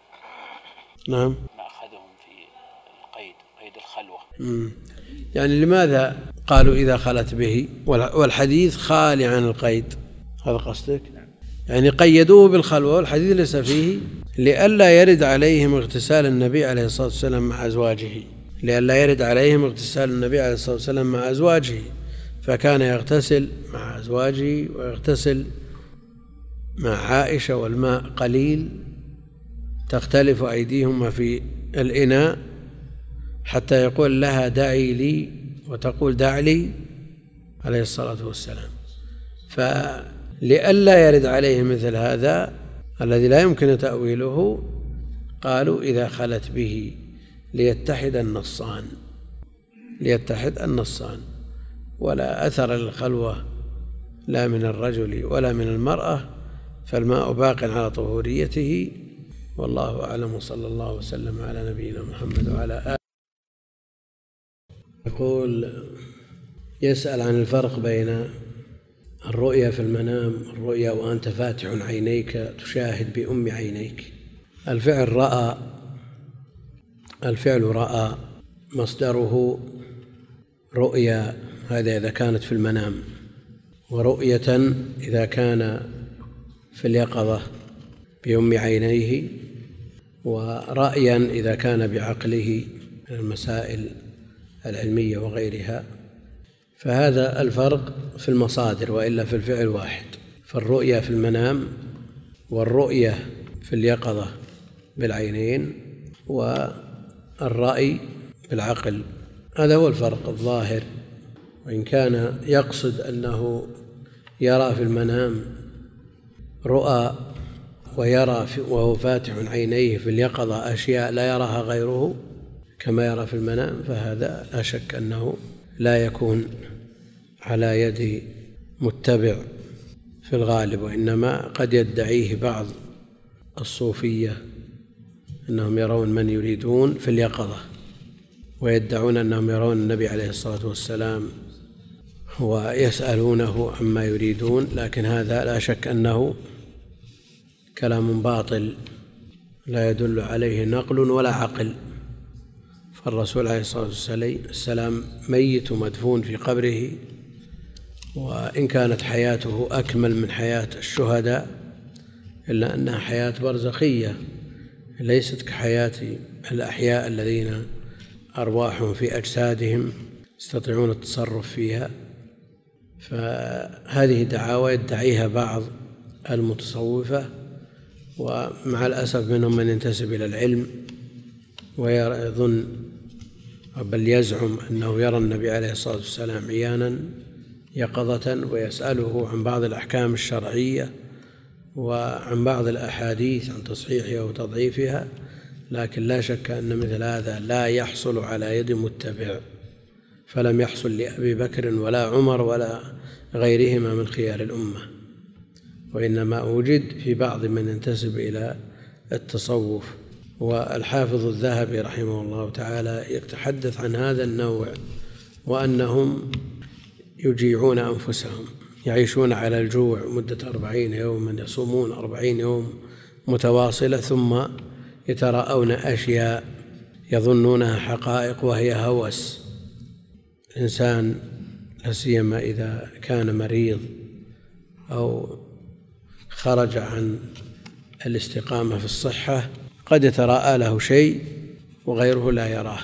نعم. ما أخذهم في القيد قيد الخلوة. مم. يعني لماذا قالوا إذا خلت به؟ والحديث خالي عن القيد. هذا قصدك؟ يعني قيدوه بالخلوة والحديث ليس فيه لئلا يرد عليهم اغتسال النبي عليه الصلاة والسلام مع أزواجه. لئلا يرد عليهم اغتسال النبي عليه الصلاة والسلام مع أزواجه. فكان يغتسل مع أزواجه ويغتسل مع عائشة والماء قليل. تختلف أيديهما في الإناء. حتى يقول لها دعي لي وتقول دع لي عليه الصلاة والسلام. فلئلا يرد عليه مثل هذا الذي لا يمكن تأويله قالوا إذا خلت به ليتحد النصان ليتحد النصان. ولا أثر للخلوة لا من الرجل ولا من المرأة فالماء باق على طهوريته والله أعلم وصلى الله وسلم على نبينا محمد وعلى آله يقول يسأل عن الفرق بين الرؤيا في المنام الرؤيا وأنت فاتح عينيك تشاهد بأم عينيك. الفعل رأى الفعل رأى مصدره رؤيا هذا إذا كانت في المنام. ورؤية إذا كان في اليقظة بأم عينيه ورأيا إذا كان بعقله المسائل. العلمية وغيرها فهذا الفرق في المصادر وإلا في الفعل واحد. فالرؤيا في المنام والرؤية في اليقظة بالعينين والرأي بالعقل هذا هو الفرق الظاهر. وإن كان يقصد أنه يرى في المنام رؤى ويرى وهو فاتح عينيه في اليقظة أشياء لا يراها غيره كما يرى في المنام فهذا لا شك أنه لا يكون على يد متبع في الغالب وإنما قد يدعيه بعض الصوفية أنهم يرون من يريدون في اليقظة ويدعون أنهم يرون النبي عليه الصلاة والسلام ويسألونه عما يريدون لكن هذا لا شك أنه كلام باطل لا يدل عليه نقل ولا عقل. فالرسول عليه الصلاة والسلام ميت ومدفون في قبره وإن كانت حياته أكمل من حياة الشهداء إلا أنها حياة برزخية ليست كحياة الأحياء الذين أرواحهم في أجسادهم يستطيعون التصرف فيها. فهذه دعاوى يدعيها بعض المتصوفة ومع الأسف منهم من ينتسب إلى العلم ويظن بل يزعم أنه يرى النبي عليه الصلاة والسلام عيانا يقظة ويسأله عن بعض الأحكام الشرعية وعن بعض الأحاديث عن تصحيحها وتضعيفها لكن لا شك أن مثل هذا لا يحصل على يد متبع فلم يحصل لأبي بكر ولا عمر ولا غيرهما من خيار الأمة. وإنما وجد في بعض من ينتسب إلى التصوف. والحافظ الذهبي رحمه الله تعالى يتحدث عن هذا النوع وأنهم يجيعون أنفسهم يعيشون على الجوع مدة أربعين يوما يصومون أربعين يوم متواصلة ثم يتراءون أشياء يظنونها حقائق وهي هوس. الإنسان لا سيما إذا كان مريض أو خرج عن الاستقامة في الصحة قد يتراءى له شيء وغيره لا يراه.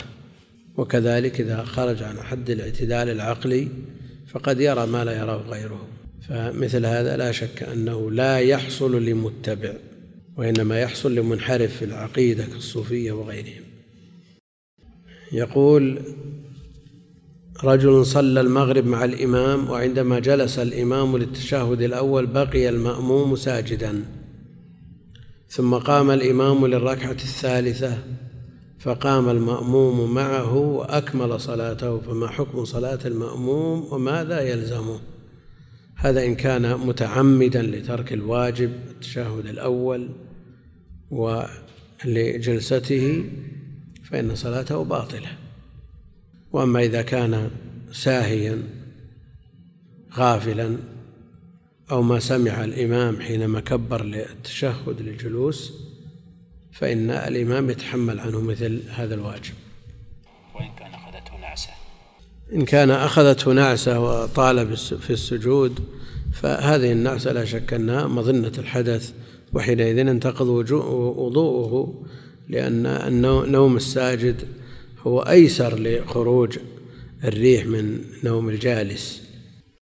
وكذلك إذا خرج عن حد الاعتدال العقلي فقد يرى ما لا يراه غيره. فمثل هذا لا شك أنه لا يحصل لمتبع وإنما يحصل لمنحرف في العقيدة كالصوفية وغيرهم. يقول رجل صلى المغرب مع الإمام وعندما جلس الإمام للتشهد الأول بقي المأموم ساجدا. ثم قام الإمام للركعة الثالثة فقام المأموم معه وأكمل صلاته فما حكم صلاة المأموم وماذا يلزمه هذا إن كان متعمدا لترك الواجب التشهد الأول ولجلسته فإن صلاته باطلة. وأما إذا كان ساهيا غافلا أو ما سمع الإمام حينما كبر للتشهد للجلوس فإن الإمام يتحمل عنه مثل هذا الواجب. وإن كان أخذته نعسة. إن كان أخذته نعسة وطال في السجود فهذه النعسة لا شك أنها مظنة الحدث وحينئذ ينتقض وضوءه لأن نوم الساجد هو أيسر لخروج الريح من نوم الجالس.